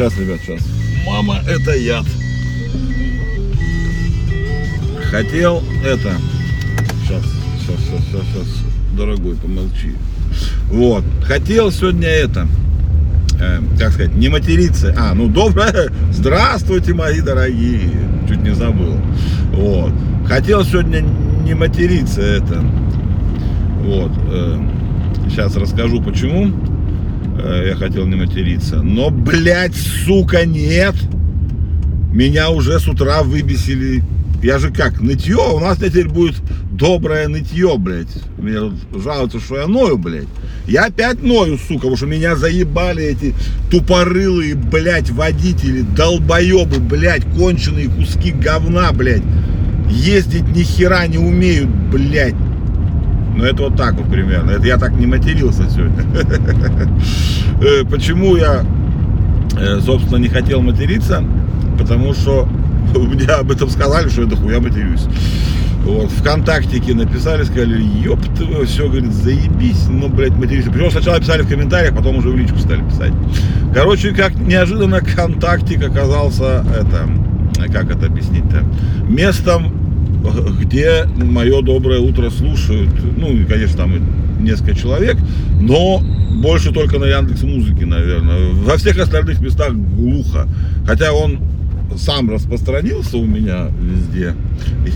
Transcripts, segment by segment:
Сейчас, ребят, сейчас. Мама, это яд. Хотел это. Сейчас, сейчас, сейчас, сейчас, сейчас. Дорогой, помолчи. Вот. Хотел сегодня это. Э, как сказать, не материться. А, ну доброе. Здравствуйте, мои дорогие. Чуть не забыл. Вот. Хотел сегодня не материться это. Вот. Э, сейчас расскажу почему я хотел не материться. Но, блядь, сука, нет. Меня уже с утра выбесили. Я же как, нытье, у нас теперь будет доброе нытье, блядь. Мне тут жалуются, что я ною, блядь. Я опять ною, сука, потому что меня заебали эти тупорылые, блядь, водители, долбоебы, блядь, конченые куски говна, блядь. Ездить ни хера не умеют, блядь. Ну это вот так вот примерно. Это я так не матерился сегодня. Э, почему я, э, собственно, не хотел материться? Потому что мне об этом сказали, что я дохуя матерюсь. Вот, ВКонтактике написали, сказали, ёб ты, все, говорит, заебись, ну, блядь, матерись. Причем сначала писали в комментариях, потом уже в личку стали писать. Короче, как неожиданно ВКонтактик оказался, это, как это объяснить-то, местом, где мое доброе утро слушают, ну, конечно, там несколько человек, но больше только на Яндекс Музыке, наверное. Во всех остальных местах глухо. Хотя он сам распространился у меня везде.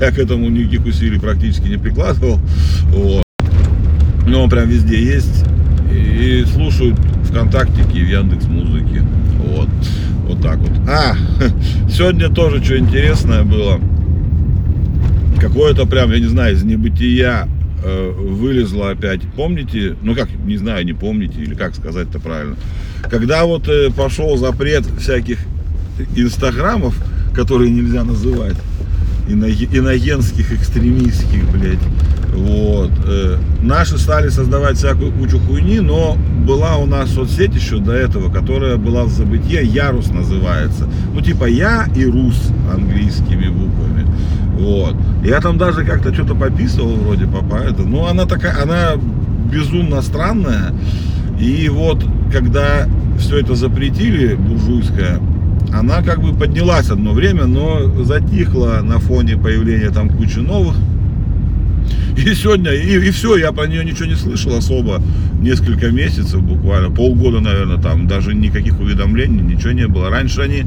Я к этому никаких усилий практически не прикладывал. Вот. Но он прям везде есть. И слушают ВКонтактике и в Яндекс Музыке. Вот. Вот так вот. А, сегодня тоже что интересное было. Какое-то прям, я не знаю, из небытия э, вылезло опять. Помните? Ну как, не знаю, не помните, или как сказать-то правильно. Когда вот э, пошел запрет всяких инстаграмов, которые нельзя называть, иногенских, экстремистских, блядь. Вот. Э, наши стали создавать всякую кучу хуйни, но была у нас соцсеть еще до этого, которая была в забытье, Ярус называется. Ну, типа я и Рус английскими буквами. Вот. Я там даже как-то что-то пописывал вроде по это. Но она такая, она безумно странная. И вот, когда все это запретили, буржуйское, она как бы поднялась одно время, но затихла на фоне появления там кучи новых. И сегодня, и, и все, я про нее ничего не слышал особо. Несколько месяцев буквально, полгода, наверное, там даже никаких уведомлений, ничего не было. Раньше они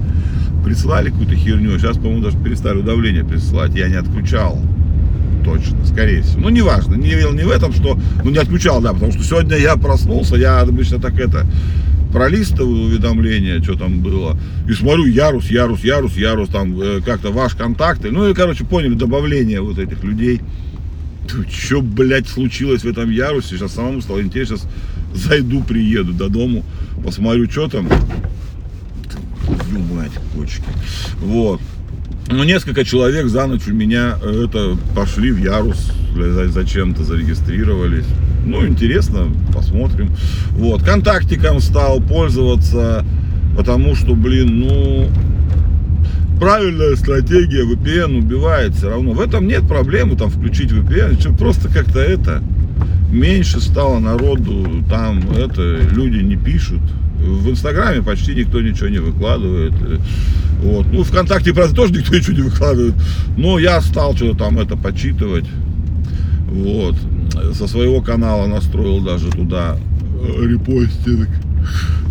присылали какую-то херню, сейчас, по-моему, даже перестали уведомления присылать. Я не отключал точно, скорее всего. Ну, неважно, не, не в этом, что, ну, не отключал, да, потому что сегодня я проснулся, я обычно так это, пролистываю уведомления, что там было, и смотрю, ярус, ярус, ярус, ярус, там э, как-то ваш контакт, ну и, короче, поняли добавление вот этих людей. Что, блядь, случилось в этом ярусе? Сейчас самому стало интересно, сейчас зайду, приеду до дому, посмотрю, что там. Мать, кочки. Вот. Ну, несколько человек за ночь у меня э, это пошли в Ярус, зачем-то зарегистрировались. Ну, интересно, посмотрим. Вот, контактиком стал пользоваться, потому что, блин, ну, правильная стратегия VPN убивает все равно. В этом нет проблемы, там, включить VPN, просто как-то это, меньше стало народу, там, это, люди не пишут. В Инстаграме почти никто ничего не выкладывает. Вот. Ну, ВКонтакте, правда, тоже никто ничего не выкладывает. Но я стал что-то там это почитывать. Вот. Со своего канала настроил даже туда э, репостинг.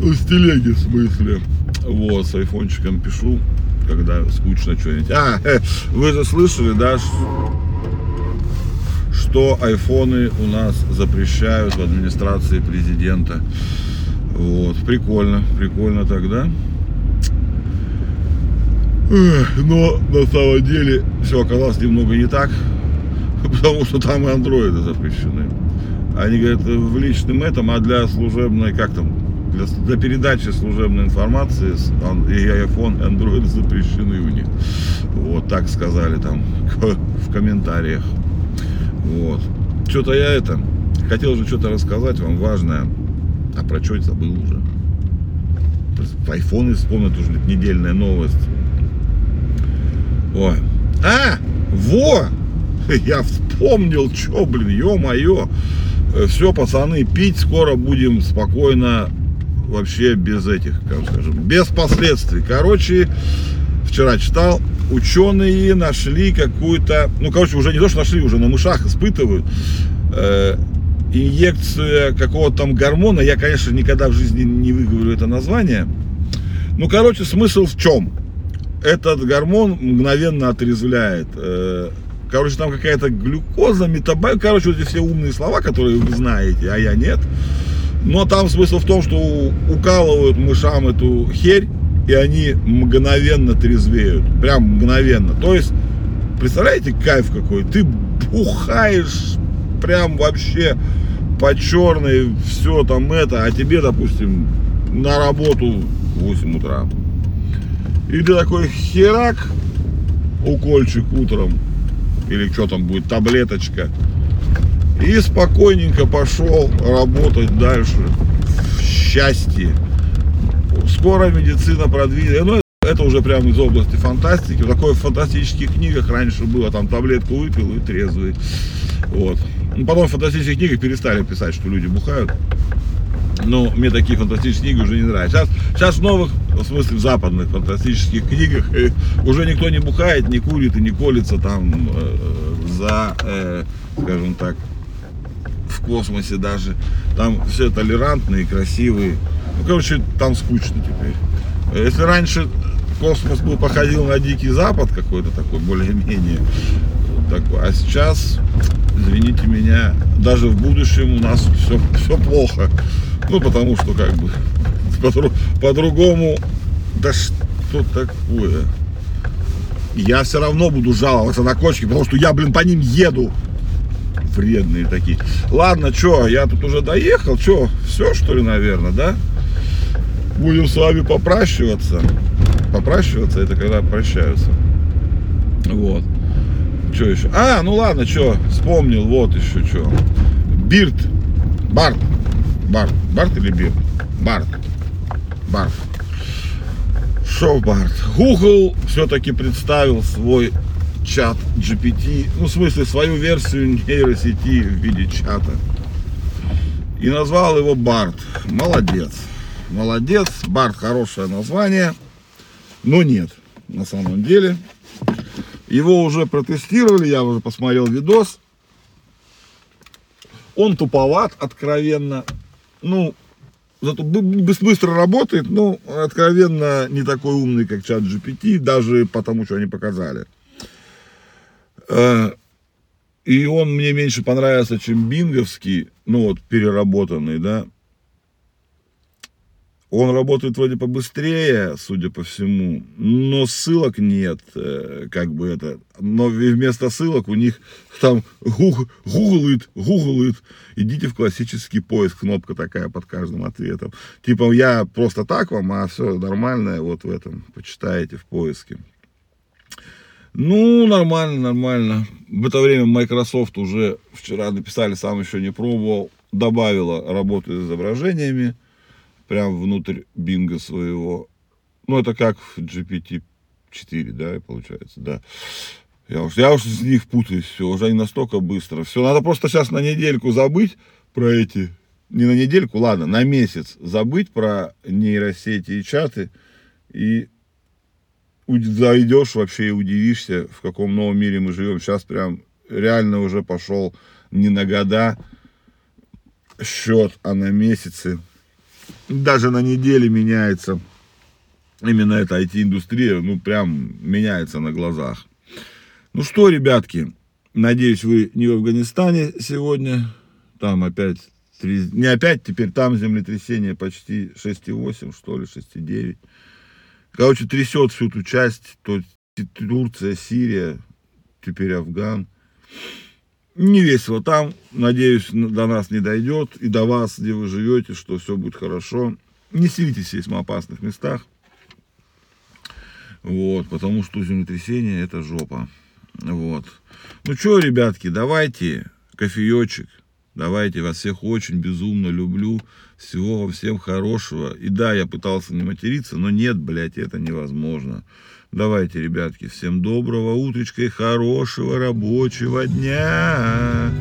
С телеги в смысле. Вот, с айфончиком пишу, когда скучно что-нибудь. А, вы же слышали, да, что айфоны у нас запрещают в администрации президента. Вот, прикольно, прикольно тогда. Но на самом деле все оказалось немного не так, потому что там и андроиды запрещены. Они говорят, в личном этом, а для служебной, как там, для, для передачи служебной информации и iPhone, и Android запрещены у них. Вот так сказали там в комментариях. Вот. Что-то я это, хотел же что-то рассказать вам важное, а про что забыл уже. Айфоны вспомнят уже недельная новость. Ой. А, во! Я вспомнил, что, блин, ё-моё. Все, пацаны, пить скоро будем спокойно вообще без этих, как скажем, без последствий. Короче, вчера читал, ученые нашли какую-то, ну, короче, уже не то, что нашли, уже на мышах испытывают, э, инъекция какого-то там гормона. Я, конечно, никогда в жизни не выговорю это название. Ну, короче, смысл в чем? Этот гормон мгновенно отрезвляет. Э, короче, там какая-то глюкоза, метаболизм. Короче, вот эти все умные слова, которые вы знаете, а я нет. Но там смысл в том, что укалывают мышам эту херь, и они мгновенно трезвеют. Прям мгновенно. То есть, представляете, кайф какой? Ты бухаешь прям вообще по черной, все там это, а тебе, допустим, на работу в 8 утра. И ты такой херак, укольчик утром, или что там будет, таблеточка, и спокойненько пошел работать дальше в счастье. Скоро медицина продвинет. Ну, это уже прямо из области фантастики. В фантастических книгах раньше было, там таблетку выпил и трезвый. Вот. Ну, потом в фантастических книгах перестали писать, что люди бухают. Но мне такие фантастические книги уже не нравятся. Сейчас, сейчас в новых, в смысле в западных фантастических книгах э, уже никто не бухает, не курит и не колется там э, за, э, скажем так, в космосе даже. Там все толерантные, красивые. Ну, короче, там скучно теперь. Если раньше космос был походил на дикий запад какой-то такой, более-менее такой, а сейчас, извините меня, даже в будущем у нас все, все плохо. Ну, потому что как бы по-другому, да что такое? Я все равно буду жаловаться на кочки, потому что я, блин, по ним еду. Вредные такие. Ладно, что, я тут уже доехал, что, все что ли, наверное, да? Будем с вами попрощиваться. Попрощиваться, это когда прощаются. Вот. Что еще? А, ну ладно, что, вспомнил, вот еще что. Бирт. Барт. Барт. Барт или Бирт? Барт. Барт. Шо Барт? Google все-таки представил свой чат GPT, ну, в смысле, свою версию нейросети в виде чата. И назвал его Барт. Молодец. Молодец. Барт хорошее название. Но нет, на самом деле. Его уже протестировали, я уже посмотрел видос. Он туповат, откровенно. Ну, зато быстро работает, но откровенно не такой умный, как чат GPT, даже потому, что они показали. Э, и он мне меньше понравился, чем бинговский, ну вот переработанный, да. Он работает вроде побыстрее, судя по всему, но ссылок нет, э, как бы это. Но вместо ссылок у них там гуглит, гуглит. Идите в классический поиск, кнопка такая под каждым ответом. Типа я просто так вам, а все нормальное вот в этом, почитаете в поиске. Ну, нормально, нормально. В это время Microsoft уже вчера написали, сам еще не пробовал, добавила работу с изображениями прям внутрь бинга своего. Ну, это как в GPT-4, да, получается, да. Я уж, я уж из них путаюсь, все, уже не настолько быстро. Все, надо просто сейчас на недельку забыть про эти, не на недельку, ладно, на месяц забыть про нейросети и чаты, и зайдешь вообще и удивишься, в каком новом мире мы живем. Сейчас прям реально уже пошел не на года счет, а на месяцы даже на неделе меняется именно эта IT-индустрия, ну, прям меняется на глазах. Ну что, ребятки, надеюсь, вы не в Афганистане сегодня. Там опять, не опять, теперь там землетрясение почти 6,8, что ли, 6,9. Короче, трясет всю ту часть, то Турция, Сирия, теперь Афган не весело там. Надеюсь, до нас не дойдет. И до вас, где вы живете, что все будет хорошо. Не селитесь в сейсмоопасных местах. Вот, потому что землетрясение это жопа. Вот. Ну что, ребятки, давайте кофеечек. Давайте, вас всех очень безумно люблю. Всего вам всем хорошего. И да, я пытался не материться, но нет, блядь, это невозможно. Давайте, ребятки, всем доброго утречка и хорошего рабочего дня.